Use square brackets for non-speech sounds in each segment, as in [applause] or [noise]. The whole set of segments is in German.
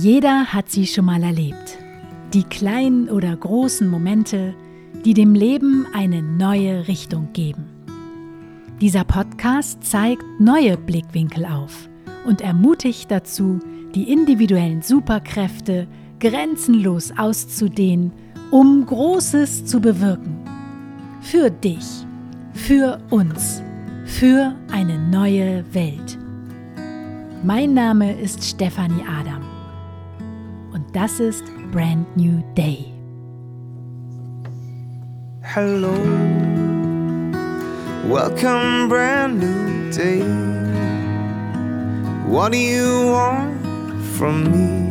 Jeder hat sie schon mal erlebt. Die kleinen oder großen Momente, die dem Leben eine neue Richtung geben. Dieser Podcast zeigt neue Blickwinkel auf und ermutigt dazu, die individuellen Superkräfte grenzenlos auszudehnen, um Großes zu bewirken. Für dich, für uns, für eine neue Welt. Mein Name ist Stefanie Adam das ist Brand New Day. Hello, welcome, brand new day. What do you want from me?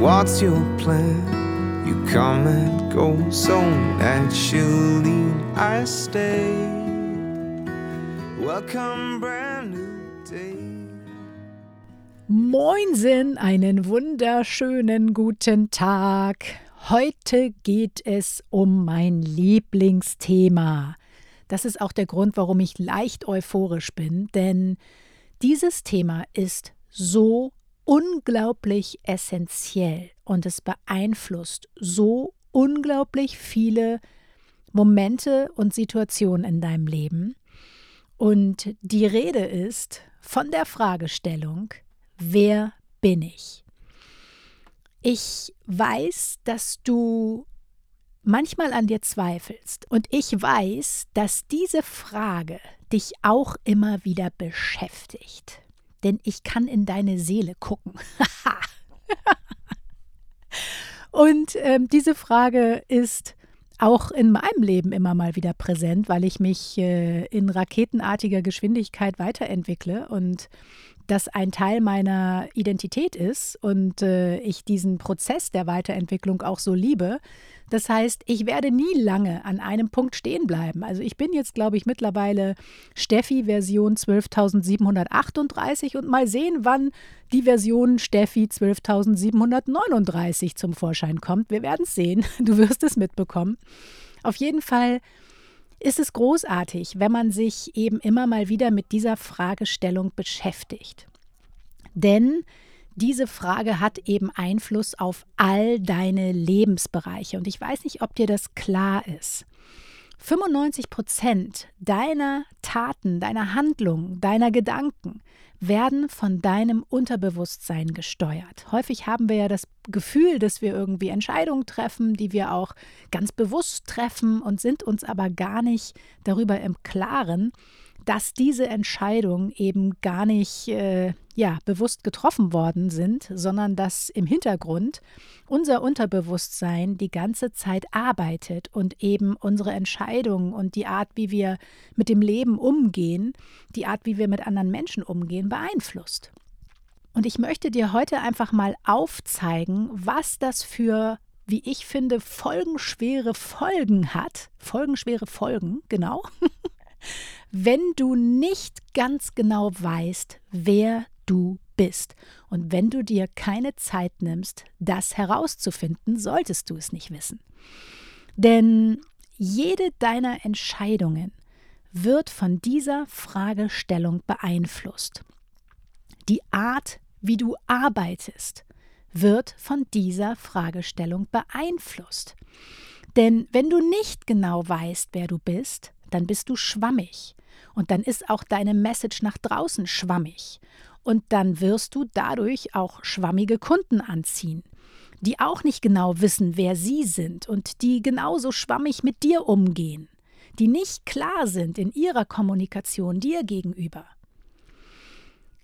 What's your plan? You come and go so naturally. I stay. Welcome, brand new day. Moinsen, einen wunderschönen guten Tag. Heute geht es um mein Lieblingsthema. Das ist auch der Grund, warum ich leicht euphorisch bin, denn dieses Thema ist so unglaublich essentiell und es beeinflusst so unglaublich viele Momente und Situationen in deinem Leben. Und die Rede ist von der Fragestellung, wer bin ich? Ich weiß, dass du manchmal an dir zweifelst und ich weiß, dass diese Frage dich auch immer wieder beschäftigt denn ich kann in deine Seele gucken. [laughs] Und ähm, diese Frage ist auch in meinem Leben immer mal wieder präsent, weil ich mich äh, in raketenartiger Geschwindigkeit weiterentwickle und das ein Teil meiner Identität ist und äh, ich diesen Prozess der Weiterentwicklung auch so liebe. Das heißt, ich werde nie lange an einem Punkt stehen bleiben. Also ich bin jetzt, glaube ich, mittlerweile Steffi Version 12.738 und mal sehen, wann die Version Steffi 12.739 zum Vorschein kommt. Wir werden es sehen. [laughs] Du wirst es mitbekommen. Auf jeden Fall ist es großartig, wenn man sich eben immer mal wieder mit dieser Fragestellung beschäftigt. Denn diese Frage hat eben Einfluss auf all deine Lebensbereiche. Und ich weiß nicht, ob dir das klar ist. 95 Prozent deiner Taten, deiner Handlungen, deiner Gedanken werden von deinem Unterbewusstsein gesteuert. Häufig haben wir ja das Gefühl, dass wir irgendwie Entscheidungen treffen, die wir auch ganz bewusst treffen und sind uns aber gar nicht darüber im Klaren, dass diese Entscheidungen eben gar nicht äh, ja, bewusst getroffen worden sind, sondern dass im Hintergrund unser Unterbewusstsein die ganze Zeit arbeitet und eben unsere Entscheidungen und die Art, wie wir mit dem Leben umgehen, die Art, wie wir mit anderen Menschen umgehen, beeinflusst. Und ich möchte dir heute einfach mal aufzeigen, was das für wie ich finde, folgenschwere Folgen hat. Folgenschwere Folgen, genau. [laughs] wenn du nicht ganz genau weißt, wer du bist. Und wenn du dir keine Zeit nimmst, das herauszufinden, solltest du es nicht wissen. Denn jede deiner Entscheidungen wird von dieser Fragestellung beeinflusst. Die Art, wie du arbeitest, wird von dieser Fragestellung beeinflusst. Denn wenn du nicht genau weißt, wer du bist, dann bist du schwammig. Und dann ist auch deine Message nach draußen schwammig. Und dann wirst du dadurch auch schwammige Kunden anziehen, die auch nicht genau wissen, wer sie sind und die genauso schwammig mit dir umgehen, die nicht klar sind in ihrer Kommunikation dir gegenüber.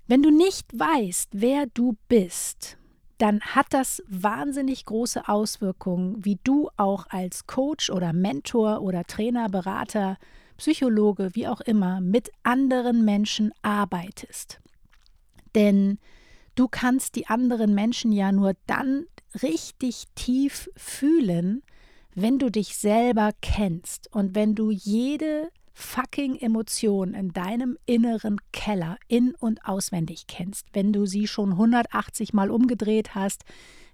Wenn du nicht weißt, wer du bist, dann hat das wahnsinnig große Auswirkungen, wie du auch als Coach oder Mentor oder Trainer, Berater, Psychologe, wie auch immer, mit anderen Menschen arbeitest. Denn du kannst die anderen Menschen ja nur dann richtig tief fühlen, wenn du dich selber kennst und wenn du jede fucking Emotion in deinem inneren Keller in und auswendig kennst, wenn du sie schon 180 Mal umgedreht hast,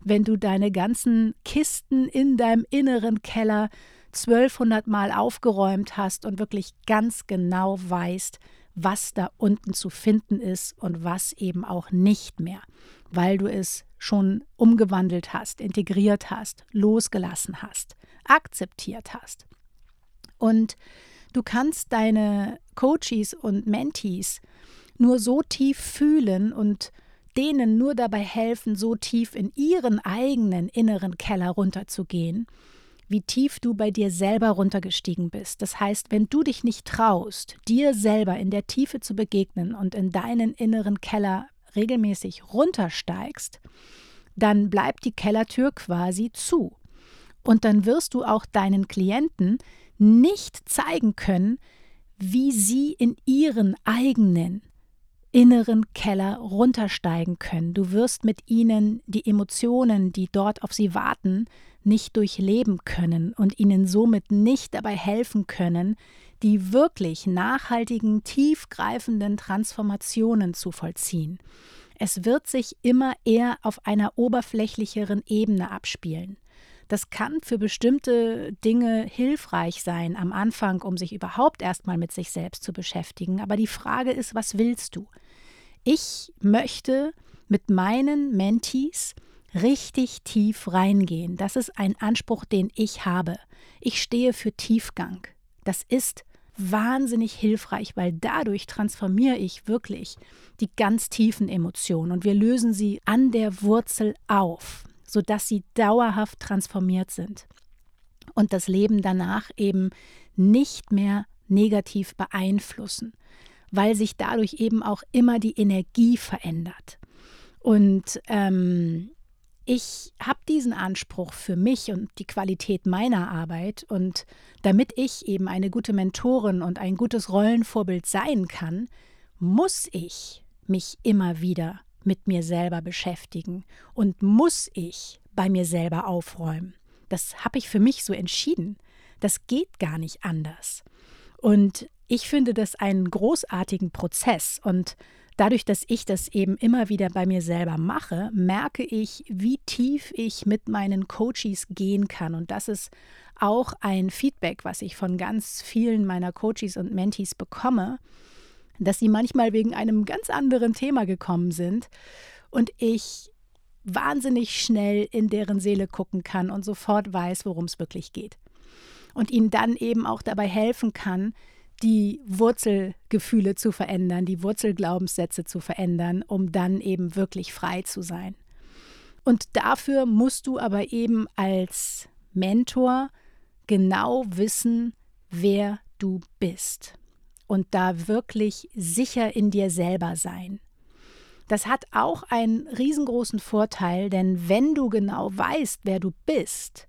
wenn du deine ganzen Kisten in deinem inneren Keller 1200 Mal aufgeräumt hast und wirklich ganz genau weißt, was da unten zu finden ist und was eben auch nicht mehr, weil du es schon umgewandelt hast, integriert hast, losgelassen hast, akzeptiert hast. Und du kannst deine Coaches und Mentees nur so tief fühlen und denen nur dabei helfen, so tief in ihren eigenen inneren Keller runterzugehen, wie tief du bei dir selber runtergestiegen bist. Das heißt, wenn du dich nicht traust, dir selber in der Tiefe zu begegnen und in deinen inneren Keller regelmäßig runtersteigst, dann bleibt die Kellertür quasi zu. Und dann wirst du auch deinen Klienten nicht zeigen können, wie sie in ihren eigenen inneren Keller runtersteigen können. Du wirst mit ihnen die Emotionen, die dort auf sie warten, nicht durchleben können und ihnen somit nicht dabei helfen können, die wirklich nachhaltigen, tiefgreifenden Transformationen zu vollziehen. Es wird sich immer eher auf einer oberflächlicheren Ebene abspielen. Das kann für bestimmte Dinge hilfreich sein am Anfang, um sich überhaupt erstmal mit sich selbst zu beschäftigen. Aber die Frage ist, was willst du? Ich möchte mit meinen Mentees richtig tief reingehen. Das ist ein Anspruch, den ich habe. Ich stehe für Tiefgang. Das ist wahnsinnig hilfreich, weil dadurch transformiere ich wirklich die ganz tiefen Emotionen und wir lösen sie an der Wurzel auf, sodass sie dauerhaft transformiert sind und das Leben danach eben nicht mehr negativ beeinflussen, weil sich dadurch eben auch immer die Energie verändert. Und ähm, ich habe diesen Anspruch für mich und die Qualität meiner Arbeit und damit ich eben eine gute Mentorin und ein gutes Rollenvorbild sein kann, muss ich mich immer wieder mit mir selber beschäftigen und muss ich bei mir selber aufräumen. Das habe ich für mich so entschieden. Das geht gar nicht anders. Und ich finde das einen großartigen Prozess und dadurch, dass ich das eben immer wieder bei mir selber mache, merke ich, wie tief ich mit meinen Coaches gehen kann. Und das ist auch ein Feedback, was ich von ganz vielen meiner Coaches und Mentees bekomme, dass sie manchmal wegen einem ganz anderen Thema gekommen sind und ich wahnsinnig schnell in deren Seele gucken kann und sofort weiß, worum es wirklich geht. Und ihnen dann eben auch dabei helfen kann, die Wurzelgefühle zu verändern, die Wurzelglaubenssätze zu verändern, um dann eben wirklich frei zu sein. Und dafür musst du aber eben als Mentor genau wissen, wer du bist und da wirklich sicher in dir selber sein. Das hat auch einen riesengroßen Vorteil, denn wenn du genau weißt, wer du bist,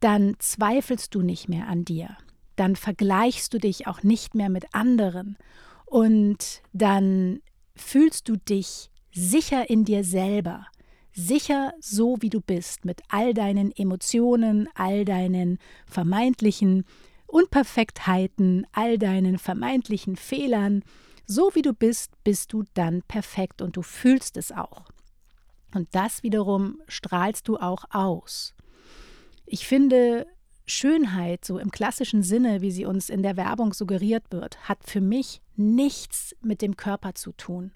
dann zweifelst du nicht mehr an dir dann vergleichst du dich auch nicht mehr mit anderen und dann fühlst du dich sicher in dir selber, sicher so wie du bist, mit all deinen Emotionen, all deinen vermeintlichen Unperfektheiten, all deinen vermeintlichen Fehlern. So wie du bist, bist du dann perfekt und du fühlst es auch. Und das wiederum strahlst du auch aus. Ich finde, Schönheit, so im klassischen Sinne, wie sie uns in der Werbung suggeriert wird, hat für mich nichts mit dem Körper zu tun.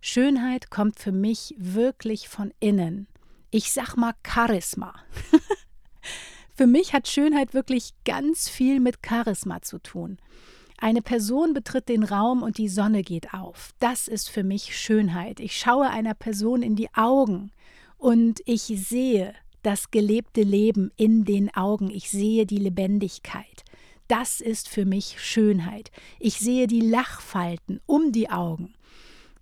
Schönheit kommt für mich wirklich von innen. Ich sag mal Charisma. [laughs] für mich hat Schönheit wirklich ganz viel mit Charisma zu tun. Eine Person betritt den Raum und die Sonne geht auf. Das ist für mich Schönheit. Ich schaue einer Person in die Augen und ich sehe, das gelebte Leben in den Augen. Ich sehe die Lebendigkeit. Das ist für mich Schönheit. Ich sehe die Lachfalten um die Augen.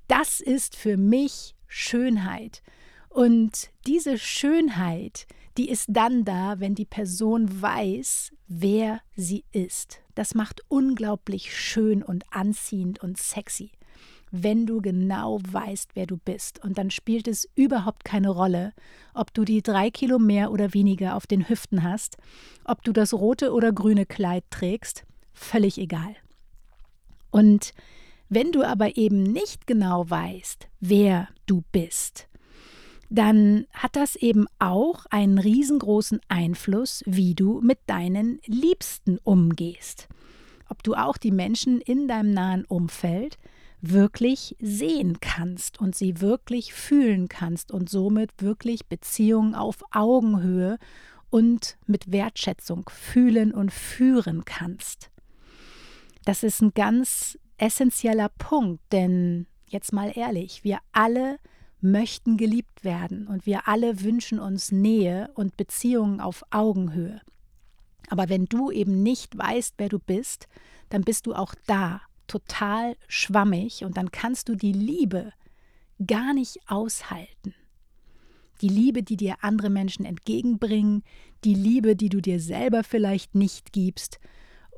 Das ist für mich Schönheit. Und diese Schönheit, die ist dann da, wenn die Person weiß, wer sie ist. Das macht unglaublich schön und anziehend und sexy wenn du genau weißt, wer du bist. Und dann spielt es überhaupt keine Rolle, ob du die drei Kilo mehr oder weniger auf den Hüften hast, ob du das rote oder grüne Kleid trägst, völlig egal. Und wenn du aber eben nicht genau weißt, wer du bist, dann hat das eben auch einen riesengroßen Einfluss, wie du mit deinen Liebsten umgehst. ob du auch die Menschen in deinem nahen Umfeld wirklich sehen kannst und sie wirklich fühlen kannst und somit wirklich Beziehungen auf Augenhöhe und mit Wertschätzung fühlen und führen kannst. Das ist ein ganz essentieller Punkt, denn jetzt mal ehrlich, wir alle möchten geliebt werden und wir alle wünschen uns Nähe und Beziehungen auf Augenhöhe. Aber wenn du eben nicht weißt, wer du bist, dann bist du auch da total schwammig und dann kannst du die Liebe gar nicht aushalten. Die Liebe, die dir andere Menschen entgegenbringen, die Liebe, die du dir selber vielleicht nicht gibst.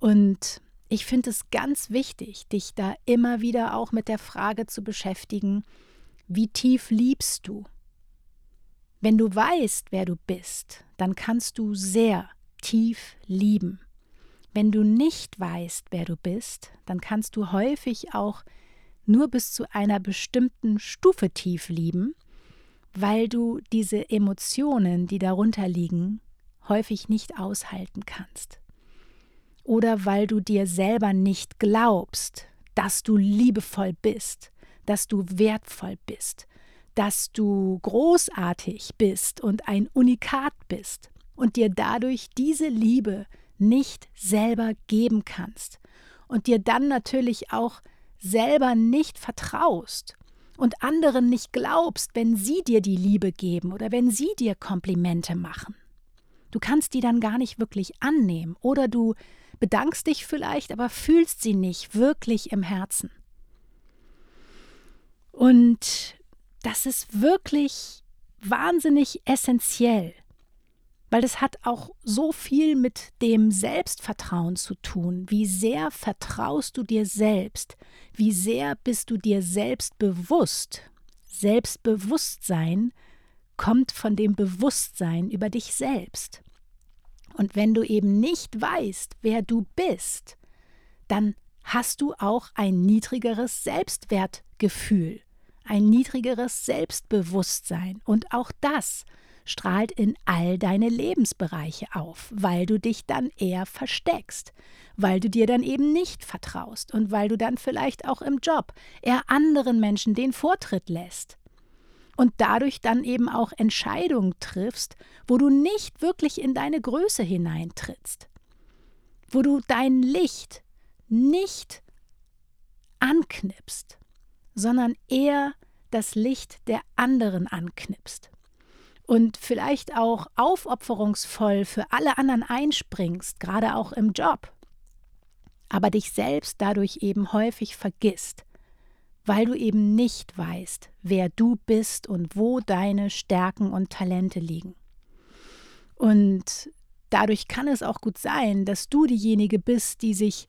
Und ich finde es ganz wichtig, dich da immer wieder auch mit der Frage zu beschäftigen, wie tief liebst du? Wenn du weißt, wer du bist, dann kannst du sehr tief lieben. Wenn du nicht weißt, wer du bist, dann kannst du häufig auch nur bis zu einer bestimmten Stufe tief lieben, weil du diese Emotionen, die darunter liegen, häufig nicht aushalten kannst. Oder weil du dir selber nicht glaubst, dass du liebevoll bist, dass du wertvoll bist, dass du großartig bist und ein Unikat bist und dir dadurch diese Liebe nicht selber geben kannst und dir dann natürlich auch selber nicht vertraust und anderen nicht glaubst, wenn sie dir die Liebe geben oder wenn sie dir Komplimente machen. Du kannst die dann gar nicht wirklich annehmen oder du bedankst dich vielleicht, aber fühlst sie nicht wirklich im Herzen. Und das ist wirklich wahnsinnig essentiell, weil es hat auch so viel mit dem Selbstvertrauen zu tun. Wie sehr vertraust du dir selbst? Wie sehr bist du dir selbst bewusst? Selbstbewusstsein kommt von dem Bewusstsein über dich selbst. Und wenn du eben nicht weißt, wer du bist, dann hast du auch ein niedrigeres Selbstwertgefühl, ein niedrigeres Selbstbewusstsein. Und auch das strahlt in all deine Lebensbereiche auf, weil du dich dann eher versteckst, weil du dir dann eben nicht vertraust und weil du dann vielleicht auch im Job eher anderen Menschen den Vortritt lässt. Und dadurch dann eben auch Entscheidungen triffst, wo du nicht wirklich in deine Größe hineintrittst, wo du dein Licht nicht anknipst, sondern eher das Licht der anderen anknipst und vielleicht auch aufopferungsvoll für alle anderen einspringst, gerade auch im Job, aber dich selbst dadurch eben häufig vergisst, weil du eben nicht weißt, wer du bist und wo deine Stärken und Talente liegen. Und dadurch kann es auch gut sein, dass du diejenige bist, die sich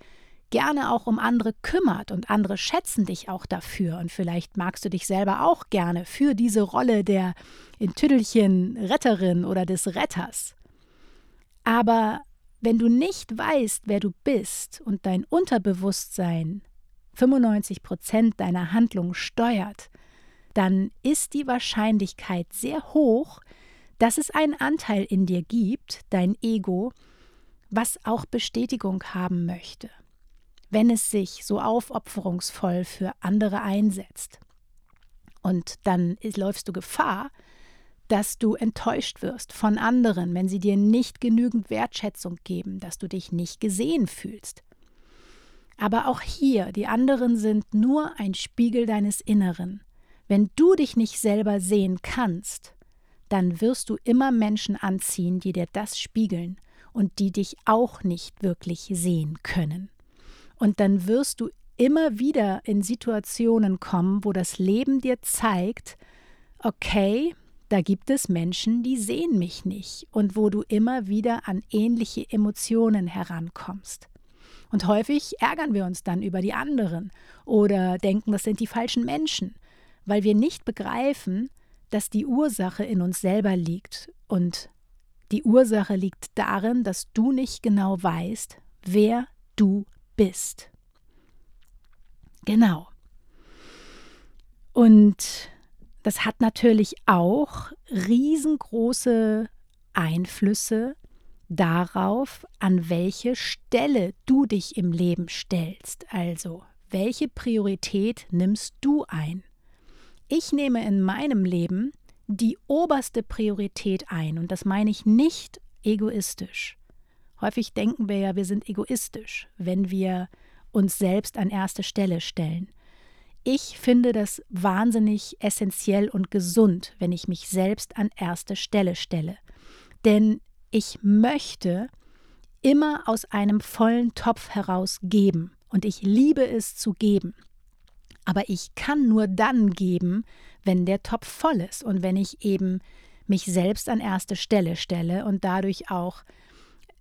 gerne auch um andere kümmert und andere schätzen dich auch dafür und vielleicht magst du dich selber auch gerne für diese Rolle der in Tüdelchen Retterin oder des Retters. Aber wenn du nicht weißt, wer du bist und dein Unterbewusstsein 95 Prozent deiner Handlung steuert, dann ist die Wahrscheinlichkeit sehr hoch, dass es einen Anteil in dir gibt, dein Ego, was auch Bestätigung haben möchte wenn es sich so aufopferungsvoll für andere einsetzt. Und dann läufst du Gefahr, dass du enttäuscht wirst von anderen, wenn sie dir nicht genügend Wertschätzung geben, dass du dich nicht gesehen fühlst. Aber auch hier, die anderen sind nur ein Spiegel deines Inneren. Wenn du dich nicht selber sehen kannst, dann wirst du immer Menschen anziehen, die dir das spiegeln und die dich auch nicht wirklich sehen können. Und dann wirst du immer wieder in Situationen kommen, wo das Leben dir zeigt, okay, da gibt es Menschen, die sehen mich nicht und wo du immer wieder an ähnliche Emotionen herankommst. Und häufig ärgern wir uns dann über die anderen oder denken, das sind die falschen Menschen, weil wir nicht begreifen, dass die Ursache in uns selber liegt. Und die Ursache liegt darin, dass du nicht genau weißt, wer du bist. Genau. Und das hat natürlich auch riesengroße Einflüsse darauf, an welche Stelle du dich im Leben stellst. Also, welche Priorität nimmst du ein? Ich nehme in meinem Leben die oberste Priorität ein und das meine ich nicht egoistisch. Häufig denken wir ja, wir sind egoistisch, wenn wir uns selbst an erste Stelle stellen. Ich finde das wahnsinnig essentiell und gesund, wenn ich mich selbst an erste Stelle stelle. Denn ich möchte immer aus einem vollen Topf heraus geben und ich liebe es zu geben. Aber ich kann nur dann geben, wenn der Topf voll ist und wenn ich eben mich selbst an erste Stelle stelle und dadurch auch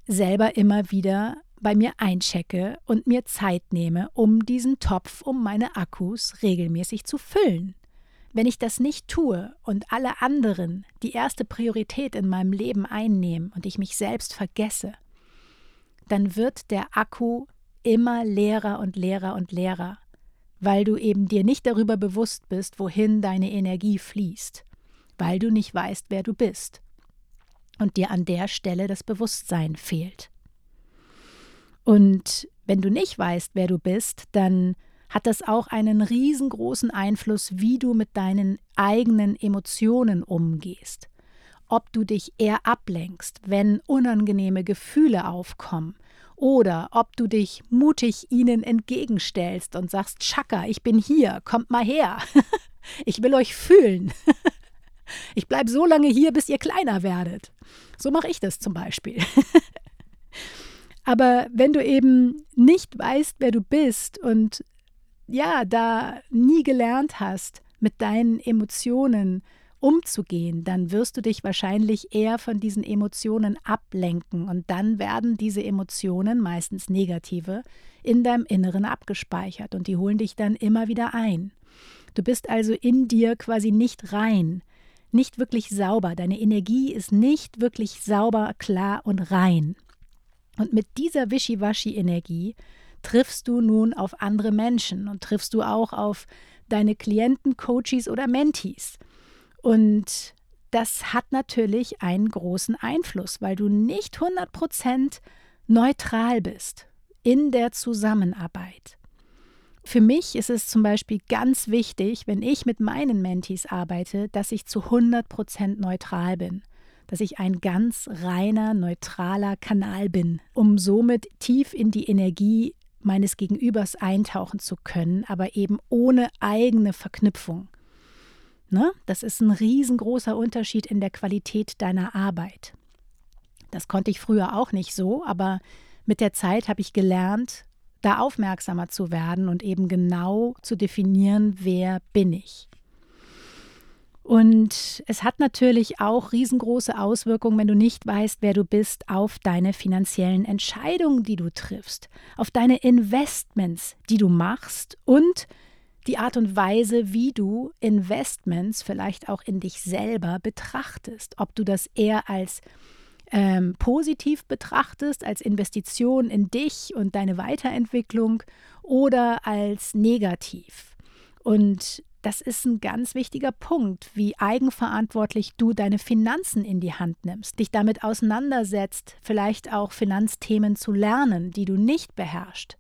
selber immer wieder bei mir einchecke und mir Zeit nehme, um diesen Topf, um meine Akkus regelmäßig zu füllen. Wenn ich das nicht tue und alle anderen die erste Priorität in meinem Leben einnehmen und ich mich selbst vergesse, dann wird der Akku immer leerer und leerer und leerer, weil du eben dir nicht darüber bewusst bist, wohin deine Energie fließt, weil du nicht weißt, wer du bist und dir an der Stelle das Bewusstsein fehlt. Und wenn du nicht weißt, wer du bist, dann hat das auch einen riesengroßen Einfluss, wie du mit deinen eigenen Emotionen umgehst. Ob du dich eher ablenkst, wenn unangenehme Gefühle aufkommen, oder ob du dich mutig ihnen entgegenstellst und sagst, Chaka, ich bin hier, kommt mal her. [laughs] ich will euch fühlen. [laughs] ich bleibe so lange hier, bis ihr kleiner werdet. So mache ich das zum Beispiel. [laughs] Aber wenn du eben nicht weißt, wer du bist und ja, da nie gelernt hast, mit deinen Emotionen umzugehen, dann wirst du dich wahrscheinlich eher von diesen Emotionen ablenken und dann werden diese Emotionen, meistens negative, in deinem Inneren abgespeichert und die holen dich dann immer wieder ein. Du bist also in dir quasi nicht rein, nicht wirklich sauber, deine Energie ist nicht wirklich sauber, klar und rein. Und mit dieser Wischiwaschi-Energie triffst du nun auf andere Menschen und triffst du auch auf deine Klienten, Coaches oder Mentees. Und das hat natürlich einen großen Einfluss, weil du nicht 100% neutral bist in der Zusammenarbeit. Für mich ist es zum Beispiel ganz wichtig, wenn ich mit meinen Mentees arbeite, dass ich zu 100% neutral bin dass ich ein ganz reiner, neutraler Kanal bin, um somit tief in die Energie meines Gegenübers eintauchen zu können, aber eben ohne eigene Verknüpfung. Ne? Das ist ein riesengroßer Unterschied in der Qualität deiner Arbeit. Das konnte ich früher auch nicht so, aber mit der Zeit habe ich gelernt, da aufmerksamer zu werden und eben genau zu definieren, wer bin ich. Und es hat natürlich auch riesengroße Auswirkungen, wenn du nicht weißt, wer du bist, auf deine finanziellen Entscheidungen, die du triffst, auf deine Investments, die du machst und die Art und Weise, wie du Investments vielleicht auch in dich selber betrachtest. Ob du das eher als ähm, positiv betrachtest, als Investition in dich und deine Weiterentwicklung oder als negativ. Und das ist ein ganz wichtiger Punkt, wie eigenverantwortlich du deine Finanzen in die Hand nimmst, dich damit auseinandersetzt, vielleicht auch Finanzthemen zu lernen, die du nicht beherrschst.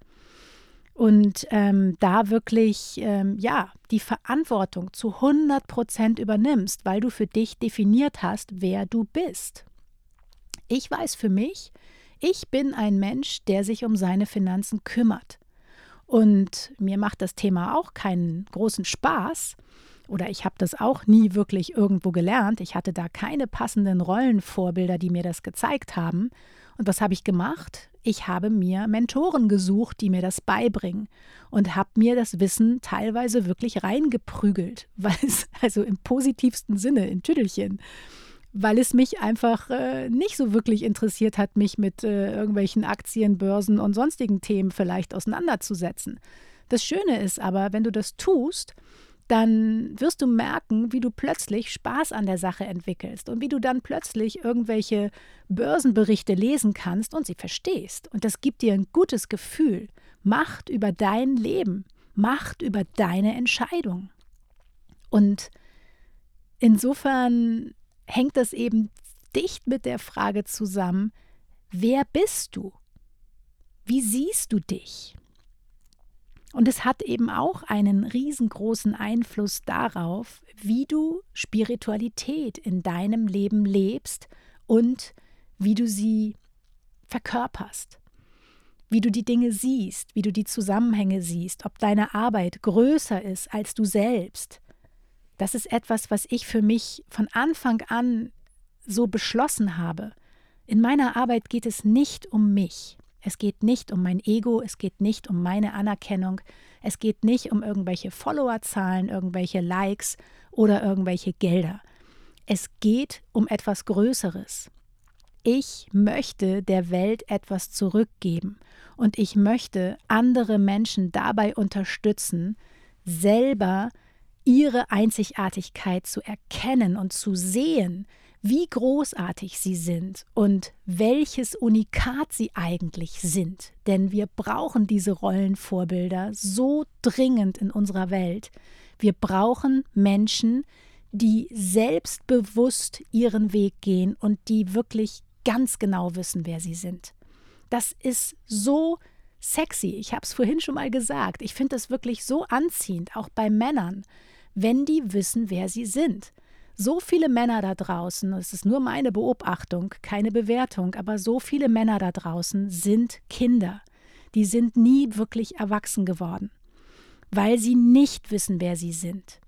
Und ähm, da wirklich ähm, ja die Verantwortung zu 100 Prozent übernimmst, weil du für dich definiert hast, wer du bist. Ich weiß für mich, ich bin ein Mensch, der sich um seine Finanzen kümmert. Und mir macht das Thema auch keinen großen Spaß. Oder ich habe das auch nie wirklich irgendwo gelernt. Ich hatte da keine passenden Rollenvorbilder, die mir das gezeigt haben. Und was habe ich gemacht? Ich habe mir Mentoren gesucht, die mir das beibringen und habe mir das Wissen teilweise wirklich reingeprügelt, [laughs] weil es also im positivsten Sinne in Tüdelchen weil es mich einfach äh, nicht so wirklich interessiert hat, mich mit äh, irgendwelchen Aktien, Börsen und sonstigen Themen vielleicht auseinanderzusetzen. Das Schöne ist aber, wenn du das tust, dann wirst du merken, wie du plötzlich Spaß an der Sache entwickelst und wie du dann plötzlich irgendwelche Börsenberichte lesen kannst und sie verstehst. Und das gibt dir ein gutes Gefühl, Macht über dein Leben, Macht über deine Entscheidung. Und insofern hängt das eben dicht mit der Frage zusammen, wer bist du? Wie siehst du dich? Und es hat eben auch einen riesengroßen Einfluss darauf, wie du Spiritualität in deinem Leben lebst und wie du sie verkörperst, wie du die Dinge siehst, wie du die Zusammenhänge siehst, ob deine Arbeit größer ist als du selbst. Das ist etwas, was ich für mich von Anfang an so beschlossen habe. In meiner Arbeit geht es nicht um mich. Es geht nicht um mein Ego, es geht nicht um meine Anerkennung, es geht nicht um irgendwelche Followerzahlen, irgendwelche Likes oder irgendwelche Gelder. Es geht um etwas Größeres. Ich möchte der Welt etwas zurückgeben und ich möchte andere Menschen dabei unterstützen, selber ihre Einzigartigkeit zu erkennen und zu sehen, wie großartig sie sind und welches Unikat sie eigentlich sind. Denn wir brauchen diese Rollenvorbilder so dringend in unserer Welt. Wir brauchen Menschen, die selbstbewusst ihren Weg gehen und die wirklich ganz genau wissen, wer sie sind. Das ist so sexy. Ich habe es vorhin schon mal gesagt. Ich finde es wirklich so anziehend, auch bei Männern, wenn die wissen, wer sie sind so viele Männer da draußen, es ist nur meine Beobachtung, keine Bewertung, aber so viele Männer da draußen sind Kinder. Die sind nie wirklich erwachsen geworden, weil sie nicht wissen, wer sie sind.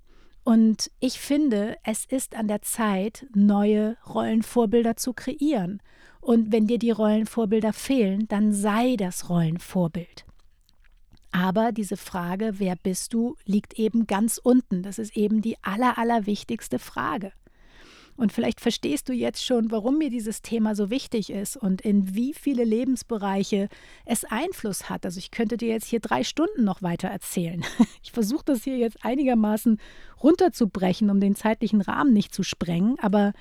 Und ich finde, es ist an der Zeit, neue Rollenvorbilder zu kreieren. Und wenn dir die Rollenvorbilder fehlen, dann sei das Rollenvorbild. Aber diese Frage, wer bist du, liegt eben ganz unten. Das ist eben die aller, allerwichtigste Frage. Und vielleicht verstehst du jetzt schon, warum mir dieses Thema so wichtig ist und in wie viele Lebensbereiche es Einfluss hat. Also ich könnte dir jetzt hier drei Stunden noch weiter erzählen. [laughs] Ich versuche das hier jetzt einigermaßen runterzubrechen, um den zeitlichen Rahmen nicht zu sprengen. Aber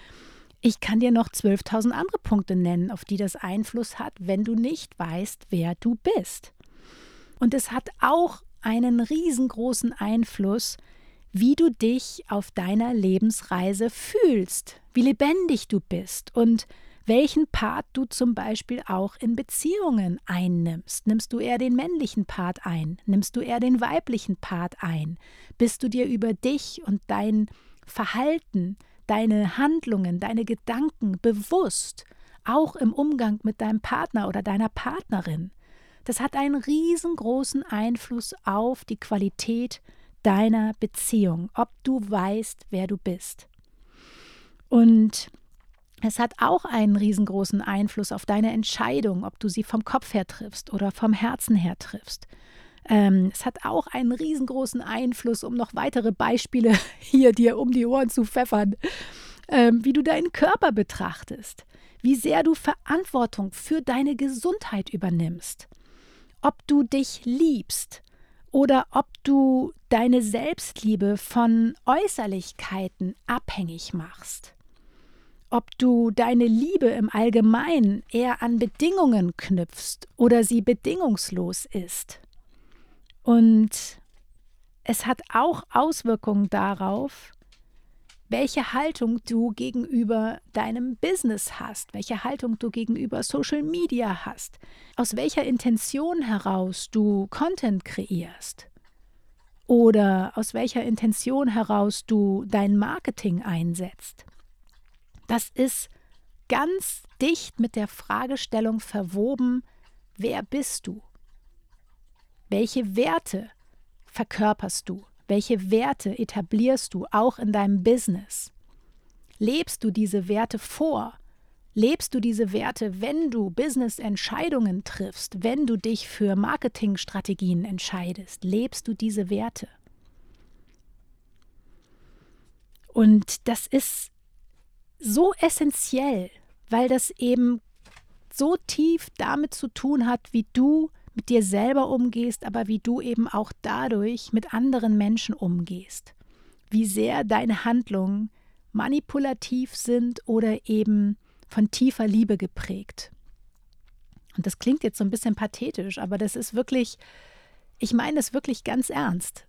ich kann dir noch 12.000 andere Punkte nennen, auf die das Einfluss hat, wenn du nicht weißt, wer du bist. Und es hat auch einen riesengroßen Einfluss, wie du dich auf deiner Lebensreise fühlst, wie lebendig du bist und welchen Part du zum Beispiel auch in Beziehungen einnimmst. Nimmst du eher den männlichen Part ein? Nimmst du eher den weiblichen Part ein? Bist du dir über dich und dein Verhalten, deine Handlungen, deine Gedanken bewusst, auch im Umgang mit deinem Partner oder deiner Partnerin? Das hat einen riesengroßen Einfluss auf die Qualität deiner Beziehung, ob du weißt, wer du bist. Und es hat auch einen riesengroßen Einfluss auf deine Entscheidung, ob du sie vom Kopf her triffst oder vom Herzen her triffst. Ähm, es hat auch einen riesengroßen Einfluss, um noch weitere Beispiele [laughs] hier dir um die Ohren zu pfeffern, ähm, wie du deinen Körper betrachtest, wie sehr du Verantwortung für deine Gesundheit übernimmst, ob du dich liebst oder ob du deine Selbstliebe von Äußerlichkeiten abhängig machst. Ob du deine Liebe im Allgemeinen eher an Bedingungen knüpfst oder sie bedingungslos ist. Und es hat auch Auswirkungen darauf, welche Haltung du gegenüber deinem Business hast, welche Haltung du gegenüber Social Media hast, aus welcher Intention heraus du Content kreierst oder aus welcher Intention heraus du dein Marketing einsetzt. Das ist ganz dicht mit der Fragestellung verwoben, wer bist du? Welche Werte verkörperst du? Welche Werte etablierst du auch in deinem Business? Lebst du diese Werte vor? Lebst du diese Werte, wenn du Business-Entscheidungen triffst, wenn du dich für Marketingstrategien entscheidest? Lebst du diese Werte? Und das ist so essentiell, weil das eben so tief damit zu tun hat, wie du mit dir selber umgehst, aber wie du eben auch dadurch mit anderen Menschen umgehst. Wie sehr deine Handlungen manipulativ sind oder eben von tiefer Liebe geprägt. Und das klingt jetzt so ein bisschen pathetisch, aber das ist wirklich, ich meine es wirklich ganz ernst.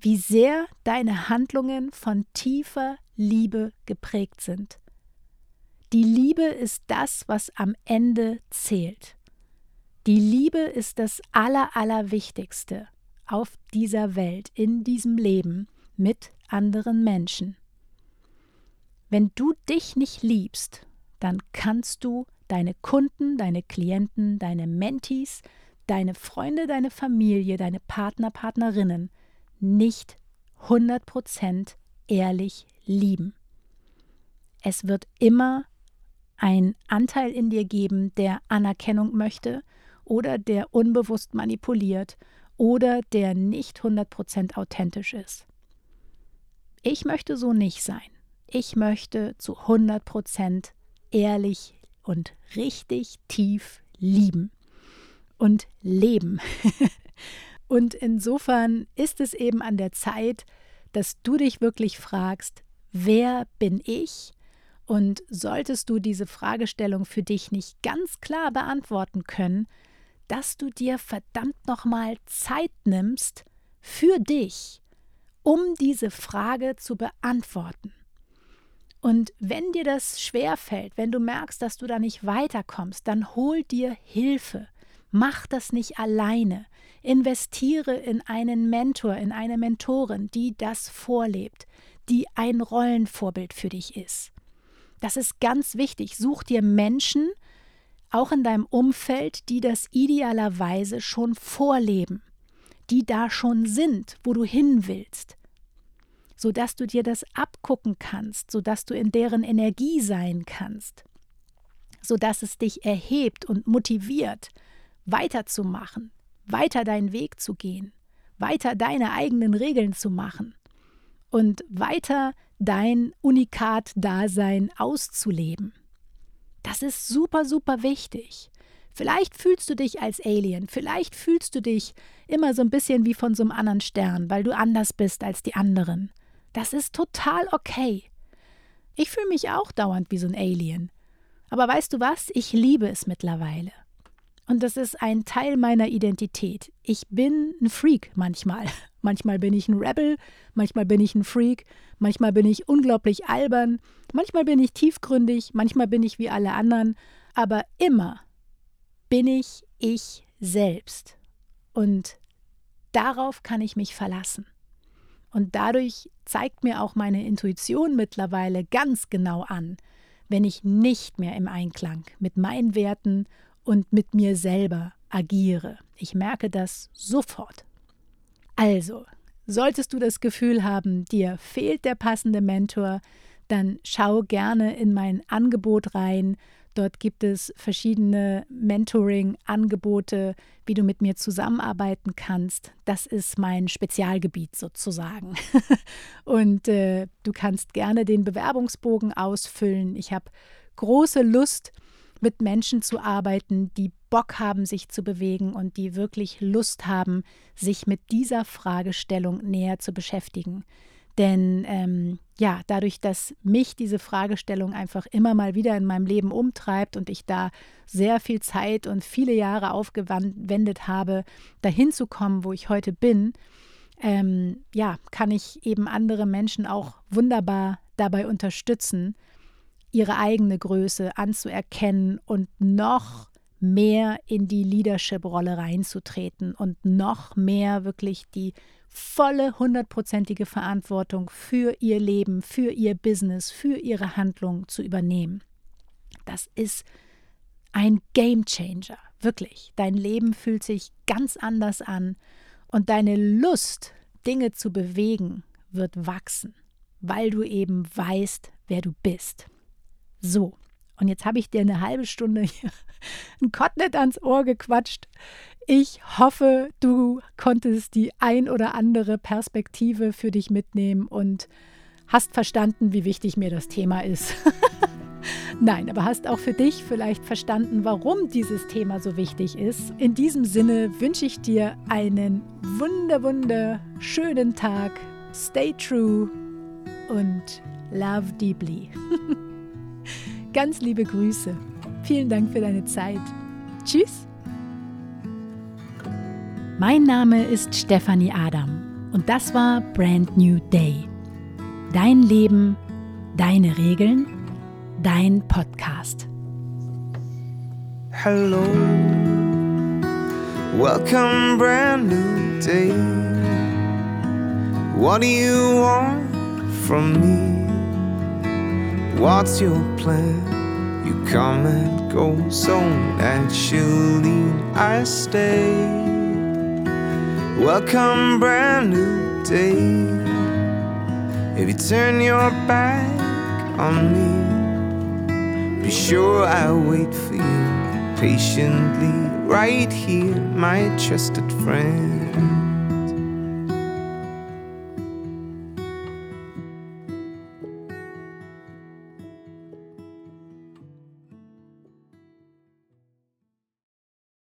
Wie sehr deine Handlungen von tiefer Liebe geprägt sind. Die Liebe ist das, was am Ende zählt. Die Liebe ist das Aller, Allerwichtigste auf dieser Welt, in diesem Leben mit anderen Menschen. Wenn du dich nicht liebst, dann kannst du deine Kunden, deine Klienten, deine Mentees, deine Freunde, deine Familie, deine Partner, Partnerinnen nicht 100% ehrlich lieben. Es wird immer ein Anteil in dir geben, der Anerkennung möchte oder der unbewusst manipuliert oder der nicht 100% authentisch ist. Ich möchte so nicht sein. Ich möchte zu 100% ehrlich und richtig tief lieben und leben. [laughs] und insofern ist es eben an der Zeit, dass du dich wirklich fragst, wer bin ich? Und solltest du diese Fragestellung für dich nicht ganz klar beantworten können, dass du dir verdammt nochmal Zeit nimmst für dich, um diese Frage zu beantworten. Und wenn dir das schwerfällt, wenn du merkst, dass du da nicht weiterkommst, dann hol dir Hilfe. Mach das nicht alleine. Investiere in einen Mentor, in eine Mentorin, die das vorlebt, die ein Rollenvorbild für dich ist. Das ist ganz wichtig. Such dir Menschen, auch in deinem Umfeld, die das idealerweise schon vorleben, die da schon sind, wo du hin willst sodass du dir das abgucken kannst, sodass du in deren Energie sein kannst, sodass es dich erhebt und motiviert, weiterzumachen, weiter deinen Weg zu gehen, weiter deine eigenen Regeln zu machen und weiter dein Unikat-Dasein auszuleben. Das ist super, super wichtig. Vielleicht fühlst du dich als Alien, vielleicht fühlst du dich immer so ein bisschen wie von so einem anderen Stern, weil du anders bist als die anderen. Das ist total okay. Ich fühle mich auch dauernd wie so ein Alien. Aber weißt du was? Ich liebe es mittlerweile. Und das ist ein Teil meiner Identität. Ich bin ein Freak manchmal. [laughs] Manchmal bin ich ein Rebel, manchmal bin ich ein Freak, manchmal bin ich unglaublich albern, manchmal bin ich tiefgründig, manchmal bin ich wie alle anderen, aber immer bin ich ich selbst. Und darauf kann ich mich verlassen. Und dadurch zeigt mir auch meine Intuition mittlerweile ganz genau an, wenn ich nicht mehr im Einklang mit meinen Werten und mit mir selber agiere. Ich merke das sofort. Also, solltest du das Gefühl haben, dir fehlt der passende Mentor, dann schau gerne in mein Angebot rein Dort gibt es verschiedene Mentoring-Angebote, wie du mit mir zusammenarbeiten kannst. Das ist mein Spezialgebiet sozusagen. [laughs] Und äh, du kannst gerne den Bewerbungsbogen ausfüllen. Ich habe große Lust, mit Menschen zu arbeiten, die Bock haben, sich zu bewegen und die wirklich Lust haben, sich mit dieser Fragestellung näher zu beschäftigen. Denn ähm, ja, dadurch, dass mich diese Fragestellung einfach immer mal wieder in meinem Leben umtreibt und ich da sehr viel Zeit und viele Jahre aufgewendet habe, dahin zu kommen, wo ich heute bin, ähm, ja, kann ich eben andere Menschen auch wunderbar dabei unterstützen, ihre eigene Größe anzuerkennen und noch mehr in die Leadership-Rolle reinzutreten und noch mehr wirklich die volle hundertprozentige Verantwortung für ihr Leben, für ihr Business, für ihre Handlung zu übernehmen. Das ist ein Game Changer, wirklich. Dein Leben fühlt sich ganz anders an und deine Lust, Dinge zu bewegen, wird wachsen, weil du eben weißt, wer du bist. So, und jetzt habe ich dir eine halbe Stunde hier ein Kotelett ans Ohr gequatscht. Ich hoffe, du konntest die ein oder andere Perspektive für dich mitnehmen und hast verstanden, wie wichtig mir das Thema ist. [laughs] Nein, aber hast auch für dich vielleicht verstanden, warum dieses Thema so wichtig ist. In diesem Sinne wünsche ich dir einen wunder, wunderschönen Tag. Stay true und love deeply. [laughs] Ganz liebe Grüße. Vielen Dank für deine Zeit. Tschüss. Mein Name ist Stefanie Adam und das war Brand New Day. Dein Leben, deine Regeln, dein Podcast. Hello, welcome, brand new day. What do you want from me? What's your plan? You come and go so naturally. I stay. Welcome, brand new day. If you turn your back on me, be sure I'll wait for you patiently right here, my trusted friend.